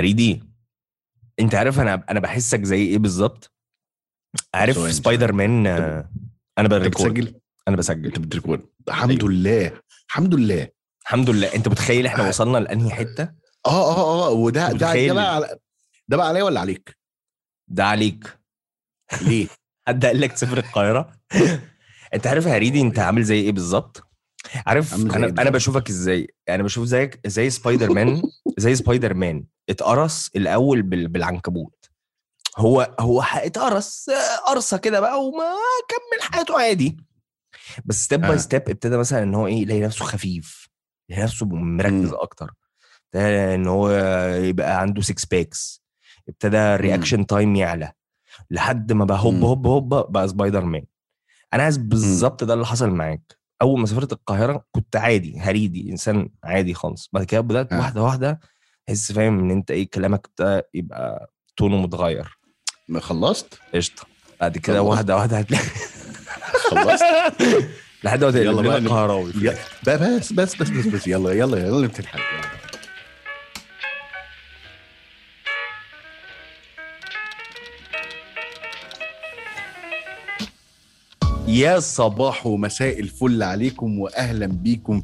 ريدي انت عارف أنا أنا بحسك زي إيه بالظبط؟ عارف سبايدر مان آه، أنا ب record بتسجل؟ أنا بسجل. أنت بت record. الحمد لله. الحمد لله. الحمد لله. أنت متخيل إحنا آه. وصلنا لأنهي حتة؟ آه آه آه وده أنت ده؟ ده بقى على ده بقى عليا ولا عليك؟ ده عليك. ليه؟ حد قال لك تسافر القاهرة؟ أنت عارف يا ريدي أنت عامل زي إيه بالظبط؟ عارف أنا إيه أنا؟ بشوفك إزاي؟ أنا بشوف زيك زي سبايدر مان زي سبايدر مان اتقرص الأول بال... بالعنكبوت. هو هو اتقرص قرصة كده بقى وما كمل حياته عادي. بس step. by step ابتدى مثلا إن هو إيه يلاقي نفسه خفيف يلاقي نفسه مركز. أكتر. ابتدى إن هو يبقى عنده 6 packs ابتدى ال reaction time يعلى. لحد ما بقى هوب. هوب هوب بقى سبايدر مان. أنا عايز بالظبط ده اللي حصل معاك. أول ما سافرت القاهرة كنت عادي هريدي إنسان عادي خالص بعد كده بدأت آه. واحدة واحدة تحس فاهم إن أنت إيه كلامك يبقى تونه متغير ما خلصت؟ قشطة بعد كده. واحدة واحدة هتلاقي خلصت؟ لحد ما يلا بقى لنا نب- قهراوي يا- بس بس بس بس بس يلا يلا يلا نبتدي الحلقة يا صباح ومساء الفل عليكم واهلا بيكم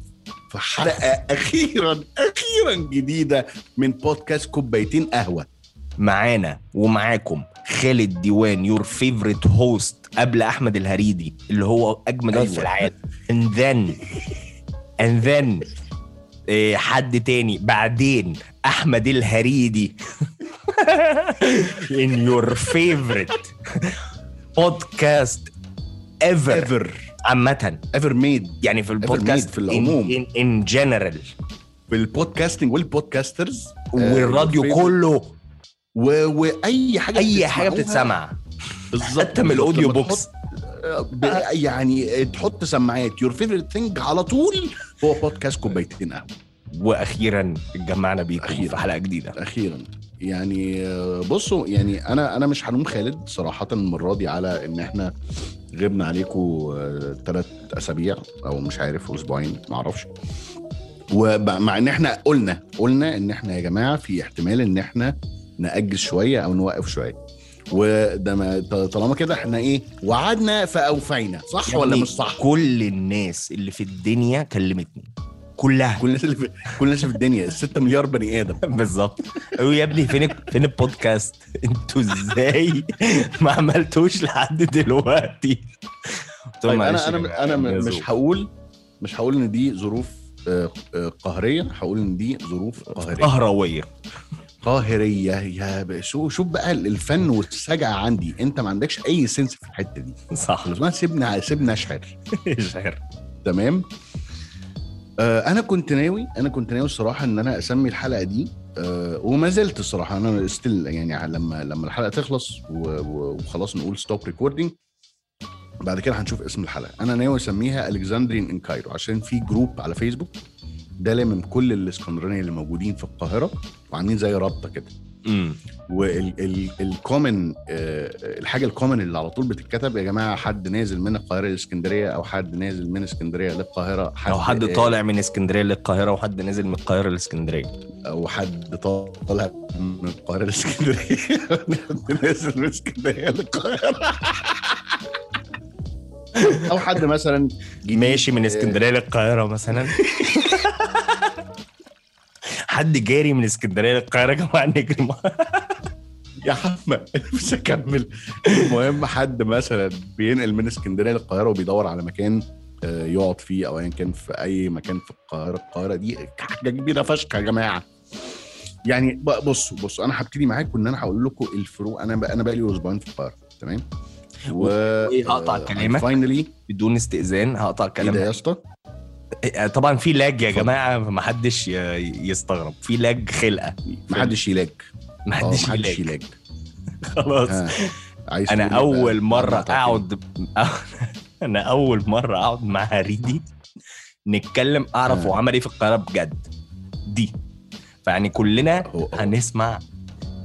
في حلقة أخيرا أخيرا جديدة من بودكاست كوبايتين قهوة. معانا ومعاكم خالد ديوان your favorite host قبل أحمد الهريدي اللي هو أجمد واحد في أيوة. العالم. And then and then إيه حد تاني بعدين أحمد الهريدي. In your favorite podcast ever. ايفر عامة. ايفر ميد يعني في البودكاست في العموم. in general. في ال podcasting وال podcasters والراديو favorite. كله. و... واي حاجة أي حاجة بتتسمع. بالظبط. حتى من. ال audio books. ب- يعني تحط سماعات your favorite thing على طول هو بودكاست كوبايتين قهوة. وأخيرا اتجمعنا بيكم أخيراً. في حلقة جديدة. أخيرا. يعني آه، بصوا يعني أنا أنا مش هلوم خالد صراحة المرة دي على إن إحنا غبنا عليكم ثلاث أسابيع أو مش عارف أسبوعين ما أعرفش ومع إن إحنا قلنا قلنا إن إحنا يا جماعة في احتمال إن إحنا نأجل شوية أو نوقف شوية. وده ما طالما كده إحنا إيه وعدنا فأوفينا صح ولا يعني مش صح؟ كل الناس اللي في الدنيا كلمتني. كلها. كل الناس اللي في كل الناس في الدنيا. 6 مليار بني آدم. بالظبط. قالوا يا ابني فين فين البودكاست؟ أنتوا إزاي ما عملتوش لحد دلوقتي؟ طيب أنا أنا أنا مش. هقول مش هقول إن دي ظروف آه، آه، قهرية. هقول إن دي ظروف قهرية. قهروية. قاهريه يا شو شوف بقى الفن والسجع عندي. أنت ما عندكش أي سنس في الحتة دي. صح. سيبنا سيبنا أشعر. شعر تمام؟ أنا كنت ناوي أنا كنت ناوي الصراحة إن أنا أسمي الحلقة دي آه وما زلت الصراحة. أنا still يعني لما لما الحلقة تخلص وخلاص نقول stop recording بعد كده هنشوف اسم الحلقة. أنا ناوي أسميها Alexandrian in Cairo عشان في جروب على فيسبوك ده لامم كل الاسكندرانيه اللي موجودين في القاهرة وعاملين زي رابطة كده. وال common الحاجة ال common اللي على طول بتتكتب يا جماعة حد نازل من القاهرة لإسكندرية أو حد نازل من إسكندرية للقاهرة أو حد آه، طالع من إسكندرية للقاهرة وحد نازل من القاهرة لإسكندرية. أو حد طالع من القاهرة لإسكندرية حد نازل من إسكندرية للقاهرة. أو حد مثلا ماشي من آه، اسكندريه للقاهرة مثلا. حد جاري من اسكندرية للقاهرة يا جماعة نجري يا حمى مش هكمل المهم حد مثلا بينقل من اسكندرية للقاهرة وبيدور على مكان آه، يقعد فيه أو ايا كان في أي مكان في القاهرة. القاهرة دي حاجة كبيرة فشخ يا جماعة. يعني بصوا بصوا أنا هبتدي معاكم إن أنا هقول لكم الفروق. أنا بقى أنا بقى لي أسبوعين في القاهرة تمام؟ و هقطع كلامك. فاينلي بدون استئذان هقطع إيه ده يا اسطى؟ طبعا في لاج يا. جماعة ما حدش يستغرب. في لاج خلقة. محدش يلاج. ما آه حدش محدش يلاج. يلاج. خلاص. ها، عايز أنا إيه؟ أول مرة ما أقعد أنا أول مرة أقعد مع هريدي نتكلم أعرف آه. هو عمل إيه في القاهرة بجد. دي. فيعني كلنا هو- هو- هنسمع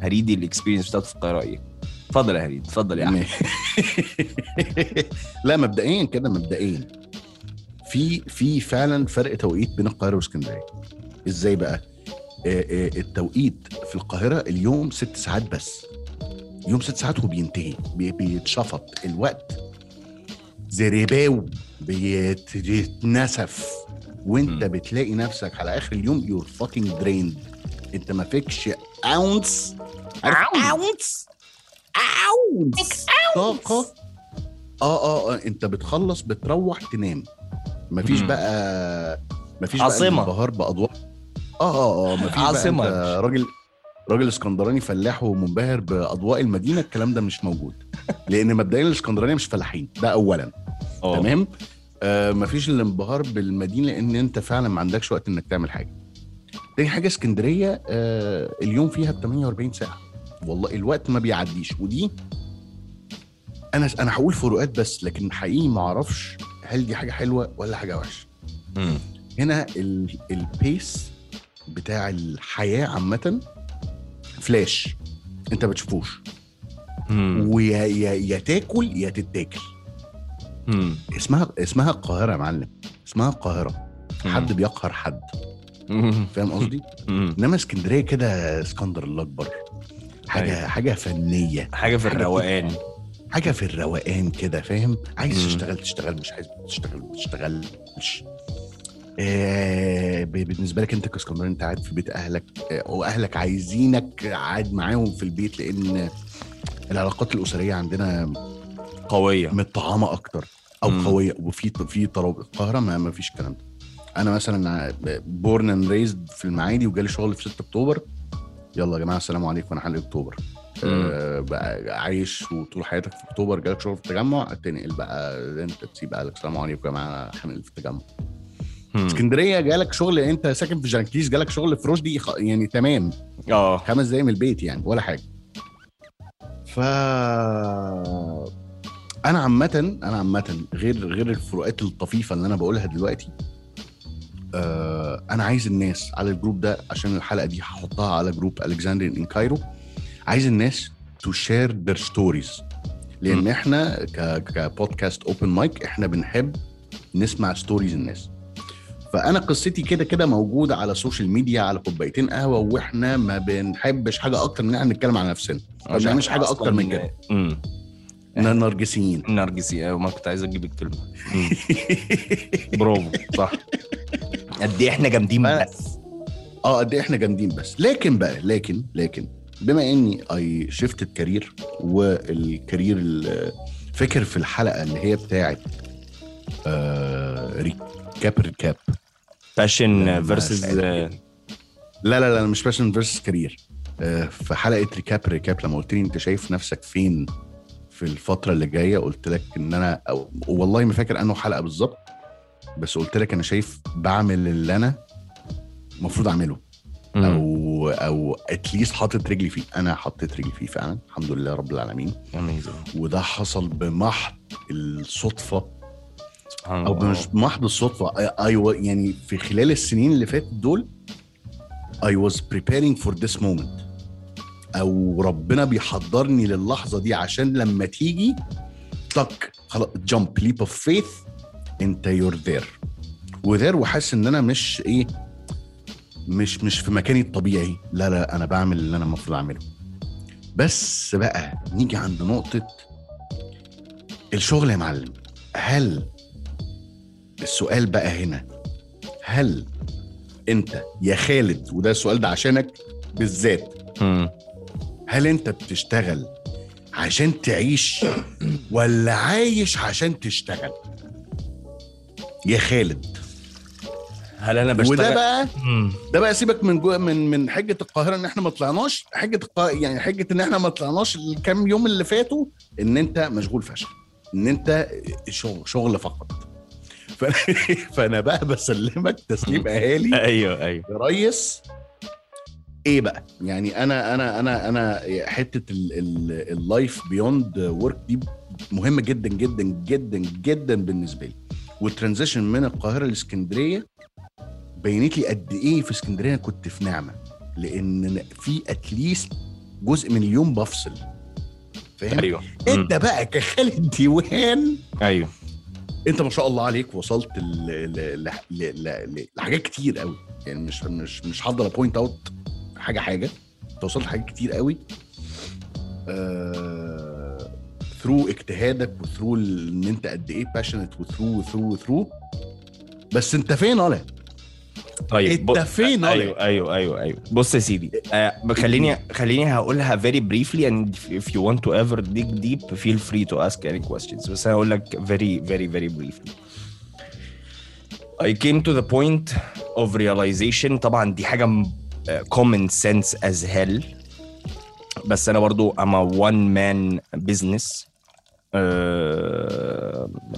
هريدي ال experience بتاعته في القاهرة إيه. اتفضل يا هريدي اتفضل يا أحمد. لا مبدئيا كده مبدئيا. في في فعلا فرق توقيت بين القاهرة واسكندرية. إزاي بقى؟ آه، آه، التوقيت في القاهرة اليوم ست ساعات بس. يوم ست ساعات وبينتهي. بي- بيتشفط الوقت. زرباو بيت- بيتنسف. وأنت. بتلاقي نفسك على آخر اليوم you're fucking drained أنت ما فيكش ounce ounce ounce طاقة. آه آه آه أنت بتخلص بتروح تنام. مفيش. بقى مفيش عاصمة. بقى انبهار بأضواء. آه آه آه مفيش عاصمة. بقى راجل راجل اسكندراني فلاح ومنبهر بأضواء المدينة الكلام ده مش موجود. لأن مبدئيا الاسكندرانية مش فلاحين ده اولا. آه. تمام؟ آه مفيش الانبهار بالمدينة لأن أنت فعلا ما عندكش وقت إنك تعمل حاجة. تاني حاجة اسكندرية آه اليوم فيها ب 48 ساعة. والله الوقت ما بيعديش. ودي أنا أنا هقول فروقات بس لكن حقيقي ما أعرفش هل دي حاجة حلوة ولا حاجة وحشة. هنا ال- البيس بتاع الحياة عامة فلاش انت ما بتشوفوش. ويا يا, يا تاكل يا تتاكل. اسمها اسمها القاهرة يا معلم اسمها القاهرة حد بيقهر حد. فاهم قصدي. انما اسكندرية كده اسكندر الأكبر حاجة أيوة. حاجة فنية حاجة في الروقان حاجة في الروقان كده فاهم؟ عايز. تشتغل تشتغل مش عايز تشتغل ما تشتغلش. آه بالنسبة لك انت كاسكندراني انت قاعد في بيت أهلك آه واهلك عايزينك قاعد معاهم في البيت لأن العلاقات الأسرية عندنا قوية. متطعمة أكتر أو مم. قوية وفي في طراب القاهرة ما, ما فيش الكلام ده. أنا مثلا born and raised في المعادي وجالي شغل في 6 أكتوبر. يلا يا جماعة السلام عليكم أنا حلقة أكتوبر. آه بقى عايش وطول حياتك في أكتوبر جالك شغل في التجمع تنقل بقى انت تسيب اهلك السلام عليكم يا جماعة حامل في التجمع. اسكندرية جالك شغل انت ساكن في جانكليس جالك شغل في رشدي يعني تمام. آه. خمس دقايق من البيت يعني ولا حاجة. ف أنا عامة أنا عامة غير غير الفروقات الطفيفة اللي أنا بقولها دلوقتي آه أنا عايز الناس على الجروب ده عشان الحلقة دي هحطها على جروب Alexandrian in Cairo. عايز الناس to share their stories لأن. إحنا كبودكاست open mic إحنا بنحب نسمع stories الناس. فأنا قصتي كده كده موجودة على السوشيال ميديا على كوبايتين قهوة وإحنا ما بنحبش حاجة أكتر من إن إحنا نتكلم على نفسنا. ما بنعملش حاجة أكتر من كده. إحنا نرجسيين. نرجسي. أيوة، ما كنت عايز أجيب الكلمة. برافو صح. قد إيه إحنا جامدين بس. آه قد إيه إحنا جامدين بس. لكن بقى لكن لكن بما إني I shift ال career وال career ال- فاكر في الحلقة اللي هي بتاعت آه recap recap لما versus لا لا لا مش passion versus career آه، في حلقة recap recap لما قلت لي أنت شايف نفسك فين في الفترة اللي جاية قلت لك إن أنا أو والله ما فاكر أنه حلقة بالظبط بس قلت لك أنا شايف بعمل اللي أنا المفروض أعمله. أو أو at least حاطط رجلي فيه. أنا حطيت رجلي فيه فعلا. الحمد لله رب العالمين. وده حصل بمحض الصدفة. أو مش بمحض الصدفة. أيوه يعني في خلال السنين اللي فاتت دول I was preparing for this moment. أو ربنا بيحضرني للحظة دي عشان لما تيجي take خلاص jump leap of faith أنت يور ذير وذير وحاسس إن أنا مش إيه مش مش في مكاني الطبيعي. لا لا أنا بعمل اللي أنا المفروض أعمله. بس بقى نيجي عند نقطة الشغل يا معلم. هل السؤال بقى هنا هل أنت يا خالد وده السؤال ده عشانك بالذات. هل أنت بتشتغل عشان تعيش ولا عايش عشان تشتغل؟ يا خالد. هل أنا بشتغل؟ وده بقى مم. ده بقى سيبك من جو من من حجة القاهرة إن إحنا ما طلعناش حجة القا... يعني حجة إن إحنا ما طلعناش الكام يوم اللي فاتوا إن أنت مشغول فشخ إن أنت شغل شغل فقط. ف... فأنا بقى بسلمك تسليم أهالي. أيوه أيوه. يا ريس إيه بقى؟ يعني أنا أنا أنا أنا حتة ال life beyond work دي مهمة جدا جدا جدا جدا بالنسبة لي. وال transition من القاهرة لإسكندرية بينت لي قد إيه في اسكندرية كنت في نعمة. لأن في at least جزء من اليوم بفصل. فاهم؟ أيوه. أنت بقى كخالد ديوان أيوه. أنت ما شاء الله عليك وصلت. لحاجات كتير قوي يعني مش مش مش هفضل أ point out حاجة حاجة. أنت وصلت لحاجات كتير قوي آه... through اجتهادك و through إن أنت قد إيه patient و through و through و through بس أنت فين ولا طيب إيه، انت فين؟ أيوه،, أيوه أيوه. أيوه أيوه بص يا سيدي آه، خليني خليني هقولها very briefly and if you want to ever dig deep feel free to ask any questions بس هقول لك very very very briefly I came to the point of realization. طبعا دي حاجة آه، common sense as hell. بس أنا برضو I'm a one man business.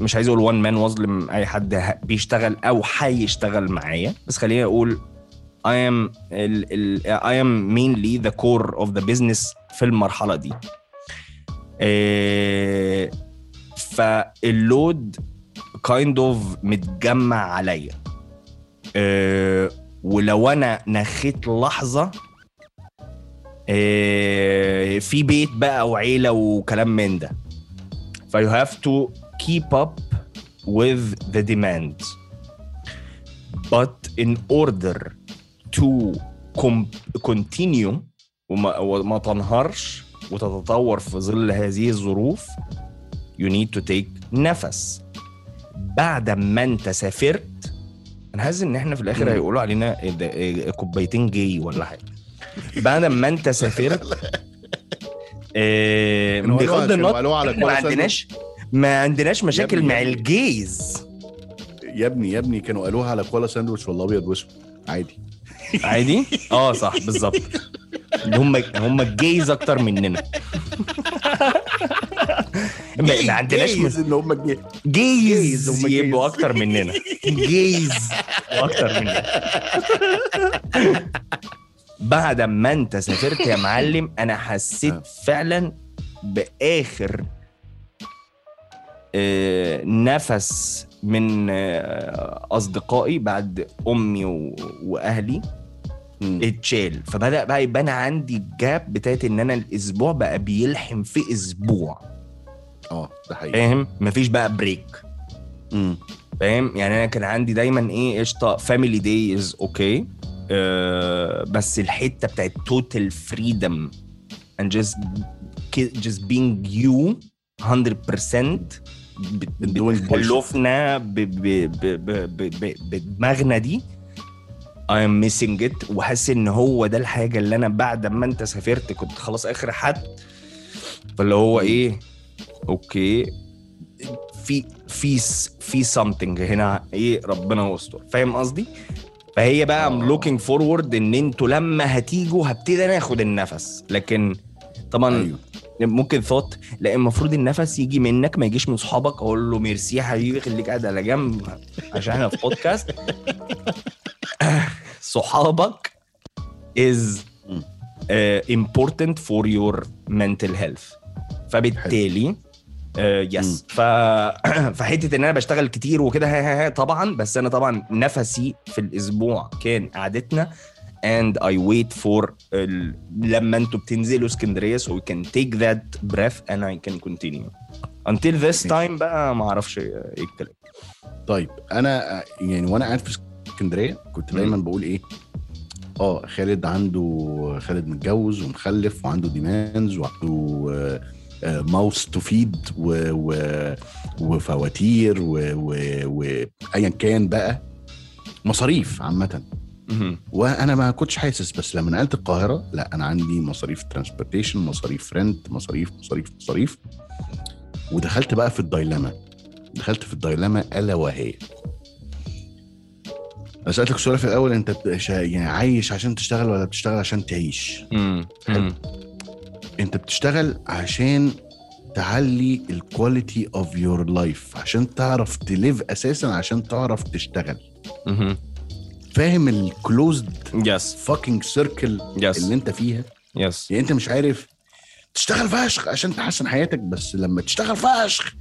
مش عايز أقول وان مان واظلم أي حد بيشتغل أو هيشتغل معايا بس خليني أقول ال ال I am mainly the core of the business في المرحلة دي. آه، فاللود kind of متجمع عليا. آه، ولو أنا نخيت لحظة آه، في بيت بقى وعيلة وكلام من ده. ف you have to keep up with the demands. But in order to continue وما, وما تنهارش وتتطور في ظل هذه الظروف you need to take نفس بعد ما انت سافرت أنا حاسس إن إحنا في الآخر. هيقولوا علينا إيه إيه كوبايتين جاي ولا حاجة بعد ما انت سافرت بغض كانوا النظر ما. عندناش ما عندناش مشاكل مع. ال gays يا ابني يا ابني كانوا قالوها على كولا ساندويتش والله أبيض وأسود عادي عادي آه صح بالظبط هم هم الجيز أكتر مننا ما عندناش جايز إن هم. جيز جيز، هم يبقوا جيز. أكتر مننا جيز أكتر مننا بعد ما انت سافرت يا معلم أنا حسيت آه. فعلا بآخر آه، نفس من آه، أصدقائي بعد أمي وأهلي. اتشال. فبدأ بقى يبان عندي ال gap بتاعت إن أنا الأسبوع بقى بيلحم في أسبوع. آه ده حقيقي. فاهم؟ مفيش بقى break مم. فاهم؟ يعني أنا كان عندي دايما إيه قشطة family days okay بس الحتة بتاعت total freedom and just ki- just being you 100% بت- Doing bullshit. بتكلفنا بدماغنا دي. I am missing it. وحاسس إن هو ده الحاجة اللي أنا بعد ما أنت سافرت كنت خلاص آخر حد. فاللي هو إيه؟ Okay. في في في something هنا إيه ربنا يستر فاهم قصدي؟ فهي بقى I'm آه. looking forward إن أنتوا لما هتيجوا هبتدي أنا آخد النفس. لكن طبعا أيوه. ممكن ثوت لا المفروض النفس يجي منك ما يجيش من صحابك أقول له ميرسي يا حبيبي خليك قاعد على جنب عشان إحنا في بودكاست صحابك uh, important for your mental health. فبالتالي يس ف... فحتة إن أنا بشتغل كتير وكده ها ها ها طبعا بس أنا طبعا نفسي في الأسبوع كان قعدتنا and I wait for ال... لما أنتوا بتنزلوا اسكندرية so we can take that breath and I can continue. Until this time بقى ما أعرفش إيه الكلام. طيب أنا يعني وأنا قاعد في اسكندرية كنت دايما بقول إيه؟ آه خالد عنده خالد متجوز ومخلف وعنده demands وعنده mouths to feed وفواتير وايا كان بقى مصاريف عامة. وأنا ما كنتش حاسس بس لما نقلت القاهرة لا أنا عندي مصاريف transportation مصاريف rent مصاريف مصاريف مصاريف. ودخلت بقى في ال dilemma دخلت في ال dilemma ألا وهي. أنا سالتك سؤال في الأول أنت يعني عايش عشان تشتغل ولا بتشتغل عشان تعيش؟ مم. انت بتشتغل عشان تعلي ال quality of your life عشان تعرف ت live أساسا عشان تعرف تشتغل. فاهم ال closed yes fucking circle اللي انت فيها yes يعني انت مش عارف تشتغل فشخ عشان تحسن حياتك بس لما تشتغل فشخ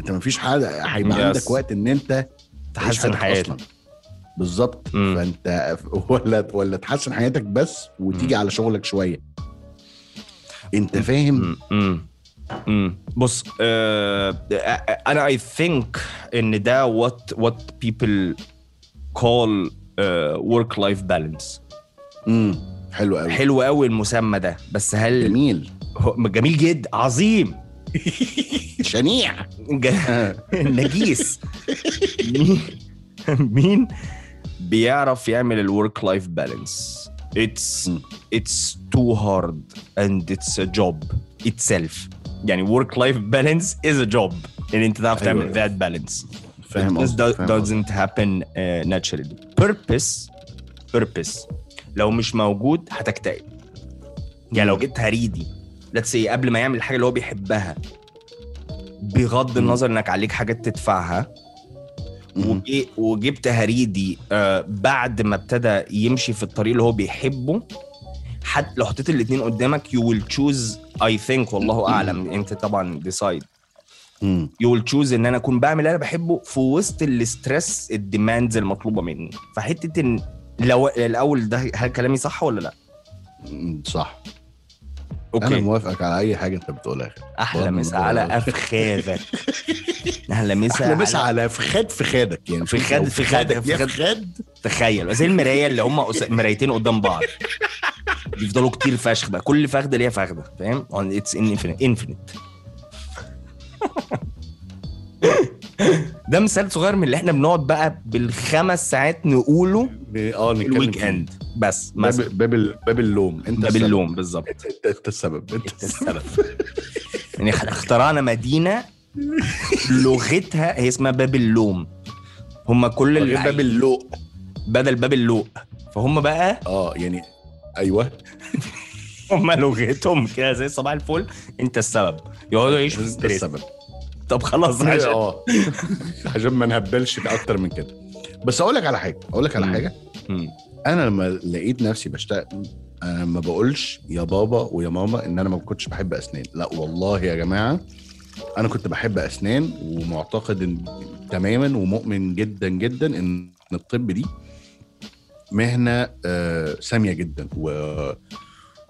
انت مفيش حاجة هيبقى Yes. عندك وقت ان انت تحسن حياتك. بالظبط. فانت ولا ولا تحسن حياتك بس وتيجي مم. على شغلك شوية انت فاهم؟ مم. مم. امم بص آه أنا I think ان ده what what people call work life balance امم حلو قوي. حلو قوي المسمى ده. بس هل جميل. جميل جدا عظيم. شنيع. ج- نجيس. مين مين بيعرف يعمل ال work life balance it's مم. it's too hard and it's a job itself يعني work life balance is a job ان انت تعرف أيوة، تعمل that balance فاهم This do- قصدك. doesn't happen uh, naturally purpose purpose لو مش موجود هتكتئب يعني لو جبت هريدي let's say قبل ما يعمل الحاجة اللي هو بيحبها بغض. النظر إنك عليك حاجات تدفعها. وجي- وجبت هريدي آه، بعد ما ابتدى يمشي في الطريق اللي هو بيحبه حتى لو حطيت الاثنين قدامك you will choose I think والله أعلم أنت طبعا مم. you will choose إن أنا أكون بعمل اللي أنا بحبه في وسط ال stress ال demands المطلوبة مني فحتة إن لو الأول ده هل كلامي صح ولا لأ؟ مم. صح أنا okay موافقك على أي حاجة أنت بتقولها. أحلى مسا على. أفخاذك. أحلى مسا إحنا بس على على فخاد فخادك يعني. في لو في يا. فخاد تخيل. زي المراية اللي هم مرايتين قدام بعض. بيفضلوا كتير فشخ بقى. كل فخده ليها فخدة فاهم؟ it's infinite infinite ده مثال صغير من اللي إحنا بنقعد بقى بالخمس ساعات نقوله آه نتكلم الويك. اند بس باب مثلا. باب باب اللوم. انت ده السبب. باللوم بالظبط انت انت السبب. انت السبب. يعني اخترعنا مدينة لغتها هي اسمها باب اللوم. هم كل باب اللي اللوق بدل باب اللوق فهم بقى آه يعني أيوه. هم لغتهم كده زي صباح الفل. انت السبب. يقعدوا يعيشوا في ستريس السبب. طب خلاص عشان آه. عشان ما نهبلش أكتر من كده. بس أقول لك على حاجة. أقول لك على. حاجة. أنا لما لقيت نفسي بشتاق أنا ما بقولش يا بابا ويا ماما إن أنا ما كنتش بحب أسنان. لا والله يا جماعة أنا كنت بحب أسنان ومعتقد إن تماما ومؤمن جدا جدا إن الطب دي مهنة آه، سامية جدا و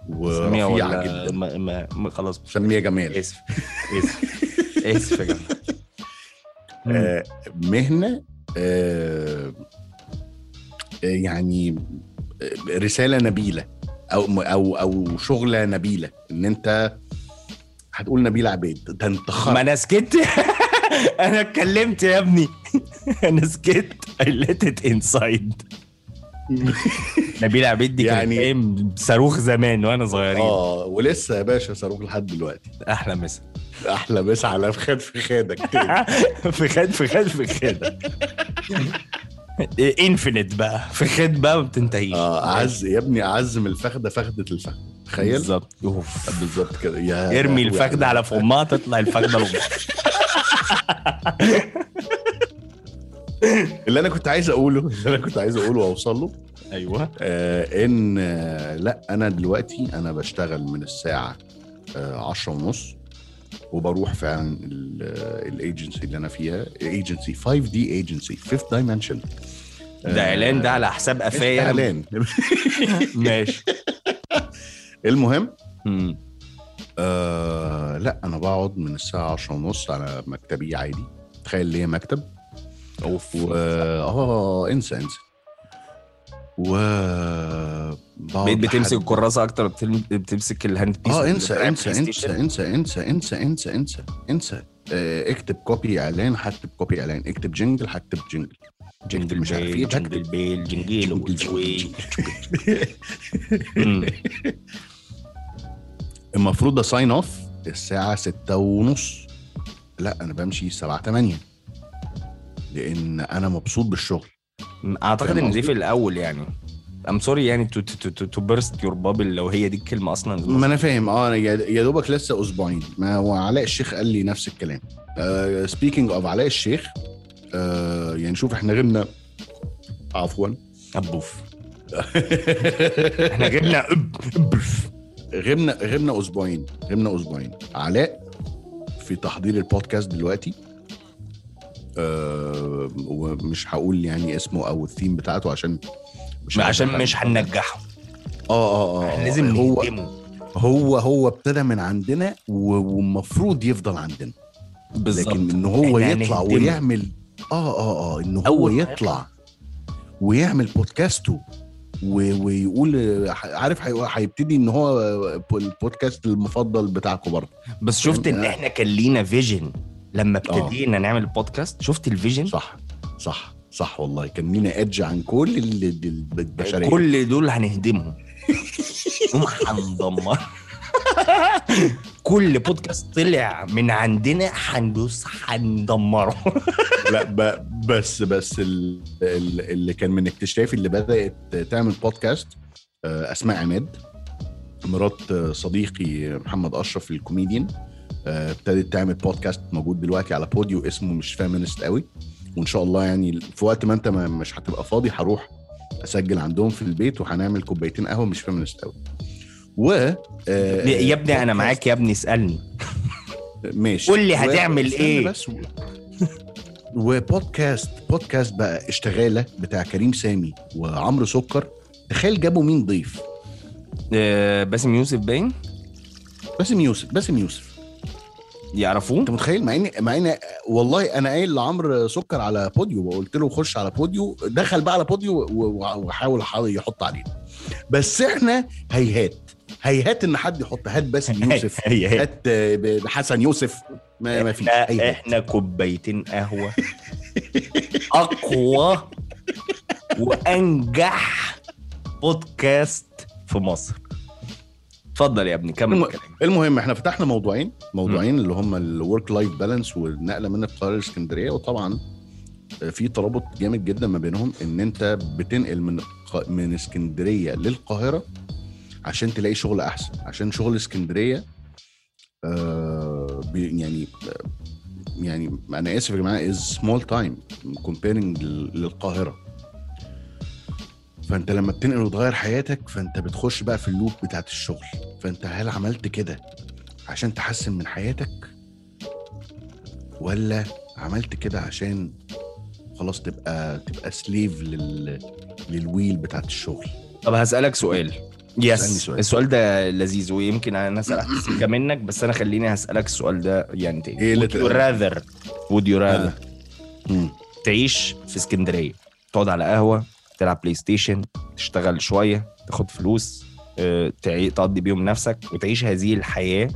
ورفيعة جدا. ما ما ما خلاص. سامية جمال. آسف. آسف. آسف يا جماعة. آه، مهنة آه، آه، يعني رسالة نبيلة أو أو أو شغلة نبيلة إن أنت هتقول نبيل عبيد ده أنت ما أنا سكت. أنا اتكلمت يا ابني. أنا سكت. I let it inside. نبيل عبيد دي يعني كان صاروخ زمان وأنا صغيرين. آه ولسه يا باشا صاروخ لحد دلوقتي. أحلى مسا. أحلى بس على فخاد فخادك تاني. في خد في خد في خد انفينيت بقى. في خد بقى ما بتنتهيش آه أعز يا ابني أعز من الفخدة فخدة الفخدة. تخيل. بالظبط. بالظبط كده. يا ارمي الفخدة على فمها تطلع الفخدة لامها اللي أنا كنت عايز أقوله اللي أنا كنت عايز أقوله وأوصل له أيوه. آه إن آه لأ أنا دلوقتي أنا بشتغل من الساعة آه عشرة ونص وبروح فعلا الايجنسي اللي أنا فيها. agency 5 D agency Fifth Dimension ده إعلان ده على حساب قفايا. إعلان. ماشي. المهم. آه لا أنا بقعد من الساعة 10 ونص على مكتبي عادي. تخيل ليا مكتب. أوف. آه إنسى إنسى. و بقيت بتمسك الكراسة أكتر بتمسك ال handpiece آه انسى انسى انسى. انسى انسى انسى انسى انسى انسى. آه، اكتب copy إعلان هكتب copy إعلان. اكتب jingle هكتب jingle jingle مش عارف إيه jingle bell jingle،. المفروض ا sign off الساعة ستة ونص. لا أنا بمشي سبعة تمانية. لأن أنا مبسوط بالشغل. أعتقد إن دي؟ في الأول يعني. I'm sorry يعني to to to to burst your bubble لو هي دي الكلمة أصلا. ما أنا فاهم. آه يا يا دوبك لسه أسبوعين. ما هو علاء الشيخ قال لي نفس الكلام. speaking of علاء الشيخ آه يعني شوف إحنا غبنا. عفوا. أبوف. إحنا جبنا أب- أبف. غبنا غبنا أسبوعين. غبنا أسبوعين. علاء في تحضير البودكاست دلوقتي. آه ومش هقول يعني اسمه أو الثيم بتاعته عشان مش عشان مش. هننجحه آه آه آه لازم هو نهدمه هو هو ابتدى من عندنا والمفروض يفضل عندنا لكن إن هو يطلع هنهدمه. ويعمل آه آه آه إن هو يطلع ويعمل بودكاسته ويقول عارف هي- هيبتدي إن هو البودكاست المفضل بتاعكم برضه بس شفت إن آه. إحنا كان لينا فيجن لما ابتدينا نعمل بودكاست شفت الفيجن؟ صح صح صح والله. كان لينا ادج عن كل ال- ال- البشرية. كل دول هنهدمهم. هم هندمر كل بودكاست طلع من عندنا هندوس هندمره. لا ب... بس بس ال... ال- اللي كان من اكتشافي اللي بدأت تعمل بودكاست آه، أسماء عماد مرات آه، صديقي محمد أشرف الكوميديان. آه، ابتدت تعمل بودكاست موجود دلوقتي على بوديو اسمه مش feminist قوي. وإن شاء الله يعني في وقت ما أنت ما مش هتبقى فاضي هروح أسجل عندهم في البيت وهنعمل كوبايتين قهوة مش feminist قوي. و آه، يا ابني أنا معاك يا ابني اسألني. ماشي. قول لي و- هتعمل استنى إيه؟ بس. و... وبودكاست بودكاست بقى اشتغالة بتاع كريم سامي وعمرو سكر. تخيل جابوا مين ضيف؟ آه، باسم يوسف باين؟ باسم يوسف باسم يوسف. يعرفوه؟ انت متخيل؟ مع ان مع ان والله أنا قايل لعمرو سكر على بوديو وقلت له خش على بوديو دخل بقى على بوديو وحاول حاول يحط علينا بس إحنا هيهات هيهات إن حد يحط هات باسم يوسف هات حسن يوسف ما, ما فيش. إحنا كوبايتين قهوة. أقوى وأنجح بودكاست في مصر. اتفضل يا ابني كمل الم- الكلام المهم إحنا فتحنا موضوعين موضوعين اللي هم ال work life balance والنقلة من القاهرة لإسكندرية. وطبعا في ترابط جامد جدا ما بينهم إن أنت بتنقل من من إسكندرية للقاهرة عشان تلاقي شغل أحسن. عشان شغل إسكندرية آه يعني آه، يعني أنا آسف يا جماعة is small time comparing للقاهرة. فانت لما بتنقل وتغير حياتك فانت بتخش بقى في ال loop بتاعت الشغل. فانت هل عملت كده عشان تحسن من حياتك؟ ولا عملت كده عشان خلاص تبقى تبقى slave لل لل wheel بتاعت الشغل؟ طب هسألك سؤال. yes سؤال. السؤال ده لذيذ ويمكن أنا سكه منك بس أنا خليني هسألك السؤال ده يعني تاني. اللي would you rather would you rather مم. تعيش في اسكندرية تقعد على قهوة تلعب بلاي ستيشن تشتغل شوية تاخد فلوس آه، تقضي بيهم نفسك وتعيش هذه الحياة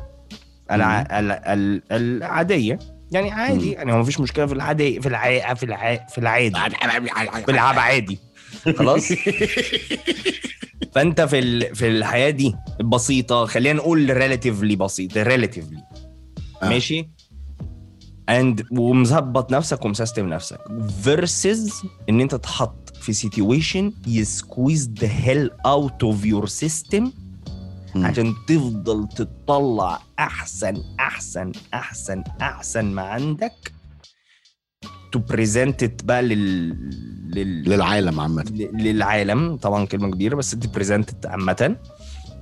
الع... ال... ال... العادية. يعني عادي. يعني هو مفيش مشكلة في العادي في الع... في الع... في العادي. في العب عادي. خلاص. فأنت في ال... في الحياة دي البسيطه خلينا نقول relatively بسيطة relatively آه. ماشي؟ and ومظبط نفسك وم system نفسك versus إن أنت تحط في situation ي squeeze the hell out of your system. عشان تفضل تطلع أحسن أحسن أحسن أحسن ما عندك to present بقى لل... لل... للعالم عامة. للعالم. طبعا كلمة كبيرة بس انت present عامة.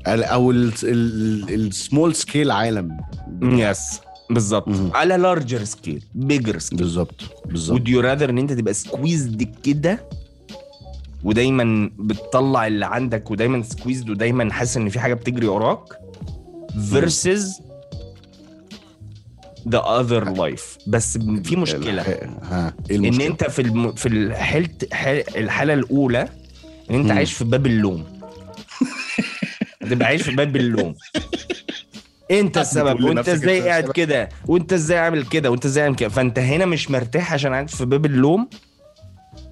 أو ال small scale عالم. yes بالظبط. على larger scale bigger scale بالظبط بالظبط would you rather إن أنت تبقى squeezed كده ودايما بتطلع اللي عندك ودايما squeezed ودايما حاسس إن في حاجة بتجري وراك versus the other life. بس في مشكلة. ها إيه إن أنت في الم... في الحالة الحالة الأولى إن أنت مم. عايش في باب اللوم. تبقى عايش في باب اللوم. أنت السبب وأنت إزاي قاعد. كده؟ وأنت إزاي عامل كده؟ وأنت إزاي عامل كده؟ فأنت هنا مش مرتاح عشان عايش في باب اللوم.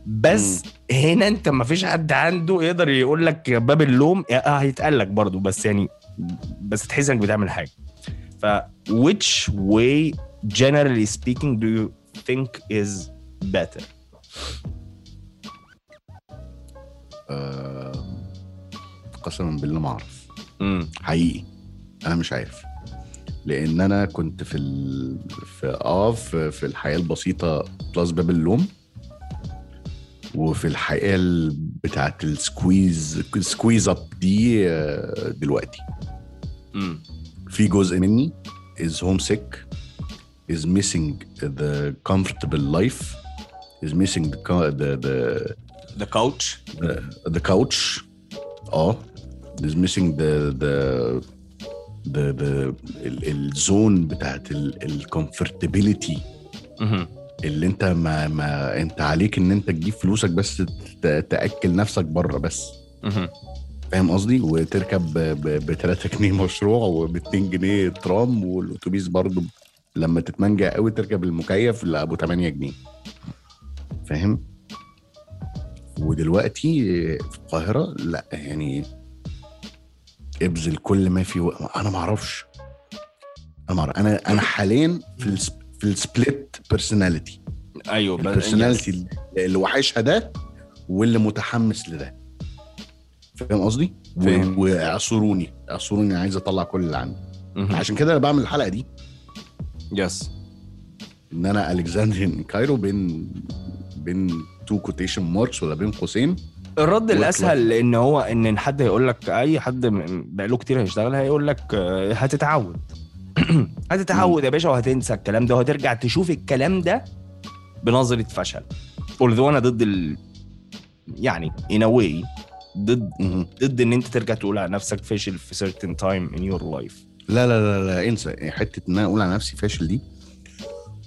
بس هنا انت ما فيش حد عنده يقدر يقول لك باب اللوم. آه هيتقال لك برضه بس يعني بس تحس إنك بتعمل حاجة. ف which way generally speaking do you think is better? قسما بالله ما أعرف. حقيقي. أنا مش عارف. لأن أنا كنت في ال... في آه في, في الحياة البسيطة بلس باب اللوم. وفي الحياة ال- بتاعت السكويز سكويز اب دي آه، دلوقتي امم في جزء مني is homesick is missing the comfortable life is missing the the the, the couch the, the couch آه is missing the the ب ال- الزون بتاعت الكومفورتابيلتي. اللي انت ما ما انت عليك ان انت تجيب فلوسك بس تأكل نفسك بره بس. فاهم قصدي؟ وتركب ب 3 جنيه مشروع وب 2 جنيه ترام والأتوبيس برضو لما تتمنجع قوي تركب المكيف اللي ابو 8 جنيه. فاهم؟ ودلوقتي في القاهرة لأ يعني ابذل كل ما في و... أنا ما أعرفش. أنا أنا أنا حاليا في. في ال split personality أيوه ال personality اللي وحشها ده واللي متحمس لده. فاهم قصدي؟ فاهم. وأعصروني. أعصروني عايز أطلع كل اللي عندي. عشان كده أنا بعمل الحلقة دي. yes إن أنا Alexandrian in Cairo بين بين two quotation marks ولا بين قوسين. الرد الأسهل لأن هو إن حد هيقول لك أي حد بقاله كتير هيشتغل هيقول لك آه، هتتعود. هتتعود يا باشا وهتنسى الكلام ده وهترجع تشوف الكلام ده بنظرة فشل. Although أنا ضد ال... يعني in a way ضد. ضد إن أنت ترجع تقول على نفسك فاشل في certain time in your life. لا لا لا لا انسى. حتة إن أنا أقول على نفسي فاشل دي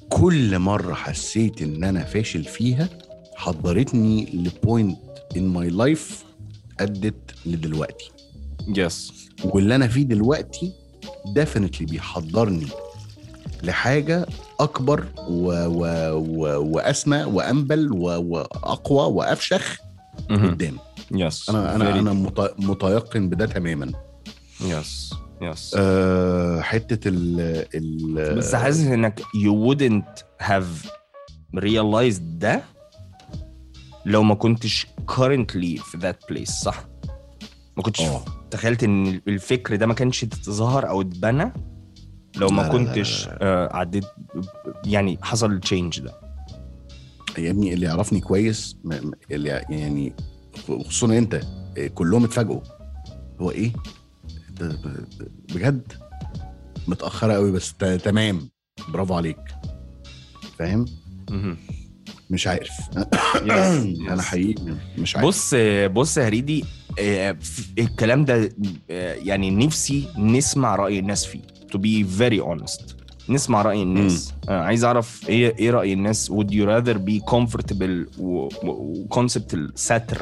كل مرة حسيت إن أنا فاشل فيها حضرتني ل point in my life أدت لدلوقتي. yes واللي أنا فيه دلوقتي definitely بيحضرني لحاجة أكبر و و و وأسمى وانبل و وأقوى وأفشخ قدام yes أنا أنا أنا مت- متيقن بده تماما. yes yes أه حتة ال ال بس حاسس إنك you wouldn't have realized ده لو ما كنتش currently في that place صح؟ ما كنتش آه. تخيلت إن الفكر ده ما كانش اتظهر أو اتبنى لو لا، ما لا، لا، كنتش آه، عديت يعني حصل التشينج ده. يا ابني اللي يعرفني كويس اللي يعني خصوصا أنت إيه، كلهم اتفاجئوا. هو إيه؟ بجد؟ متأخرة قوي بس تمام. برافو عليك. فاهم. مش عارف. أنا. حقيقي مش عارف. بص بص يا هريدي آه، الكلام ده آه، يعني نفسي نسمع رأي الناس فيه to be very honest. نسمع رأي الناس. آه، عايز أعرف إيه إيه رأي الناس؟ would you rather be comfortable و concept الستر؟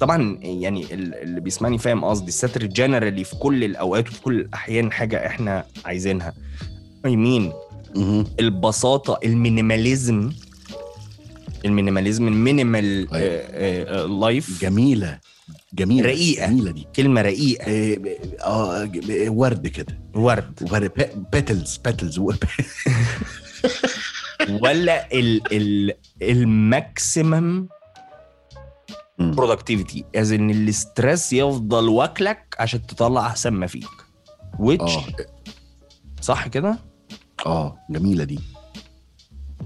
طبعا يعني ال- اللي بيسمعني فاهم قصدي. الستر generally في كل الأوقات وفي كل الأحيان حاجة إحنا عايزينها. I mean مهم. البساطة ال minimalism. ال minimalism ال minimal. life جميلة. جميلة رقيقة. جميلة دي. كلمة رقيقة. آه ج- ورد كده. ورد. petals petals ولا ال ال ال maximum productivity is ان ال stress يفضل واكلك عشان تطلع أحسن ما فيك. which آه. صح كده؟ آه جميلة دي.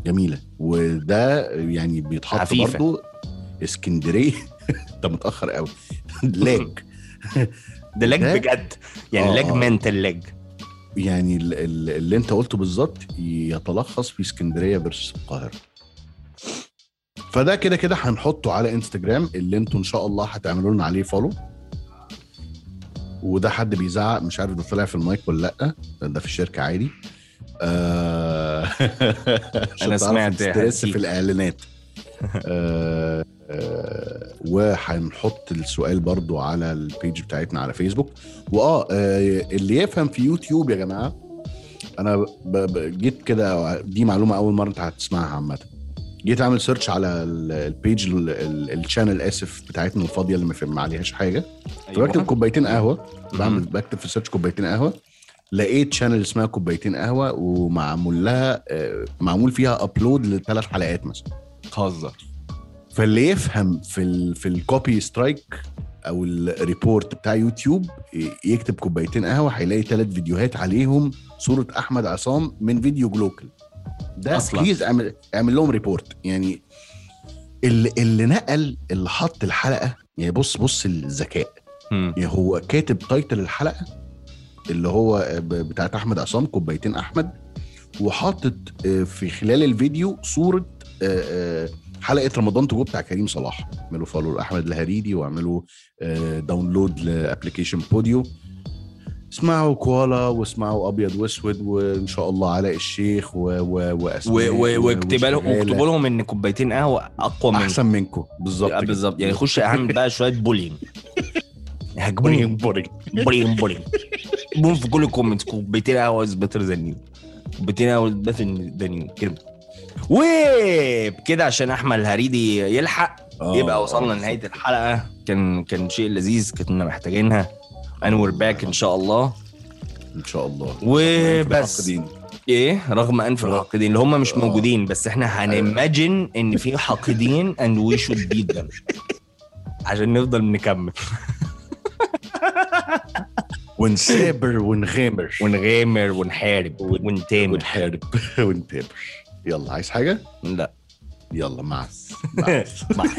جميلة. وده يعني بيتحط. برضه اسكندرية. انت متأخر قوي. لاج ده لاج بجد. يعني آه، lag. mental lag يعني ال- ال- اللي انت قلته بالظبط يتلخص في اسكندرية versus القاهرة. فده كده كده هنحطه على انستجرام اللي أنتوا إن شاء الله هتعملوا لنا عليه follow وده حد بيزعق مش عارف ده طلع في المايك ولا لأ. ده في الشركة عادي. آه تعرف سمعت. في الإعلانات. آه آه وهنحط السؤال برضو على ال page بتاعتنا على فيسبوك وآه آه، اللي يفهم في يوتيوب يا جماعة أنا ب- ب- جيت كده دي معلومة أول مرة أنت هتسمعها عامة. جيت أعمل search على ال- ال page ال- ال- ال channel آسف بتاعتنا الفاضية اللي ما عليهاش حاجة. فبكتب كوبايتين قهوة. بعمل بكتب في search كوبايتين قهوة. لقيت channel اسمها كوبايتين قهوة ومعمول لها آه، معمول فيها upload لثلاث حلقات مثلا. هزر فاللي يفهم في ال في ال copy strike أو ال report بتاع يوتيوب يكتب كوبايتين قهوة هيلاقي ثلاث فيديوهات عليهم صورة أحمد عصام من فيديو جلوكال ده أصلاً. please اعمل اعمل لهم report يعني اللي اللي نقل اللي حط الحلقة يعني بص بص الذكاء. يعني هو كاتب title الحلقة اللي هو بتاعت أحمد عصام كوبايتين أحمد وحاطط آه، في خلال الفيديو صورة آه، آه، حلقة رمضان two بتاع كريم صلاح. اعملوا follow لأحمد الهريدي واعملوا آه، download ل application بوديو اسمعوا كوالا واسمعوا أبيض وأسود وإن شاء الله علاء الشيخ و و و- واسماء و- واكتب لهم. واكتبوا لهم إن كوبايتين قهوة أقوى من أحسن منكم. بالظبط آه،. بالظبط. يعني خش اعمل بقى شوية bullying هجبوني boring bullying bullying بوم في كل الكومنتس كوبايتين قهوة is better than you كوبايتين قهوة is better than you كده. وبكده عشان أحمد الهريدي يلحق. آه، يبقى وصلنا لنهاية الحلقة. كان كان شيء لذيذ كنا محتاجينها. And we're back إن شاء الله. إن شاء الله. وبس. إيه؟ رغم أنف الحاقدين اللي هم مش آه. موجودين. بس إحنا هنماجن إن في حاقدين and we should beat them. عشان نفضل نكمل. ونسابر ونغامر. ونغامر ونحارب ونتامر. ونحارب. ونتابر يلا عايز حاجة؟ لا. يلا مع مع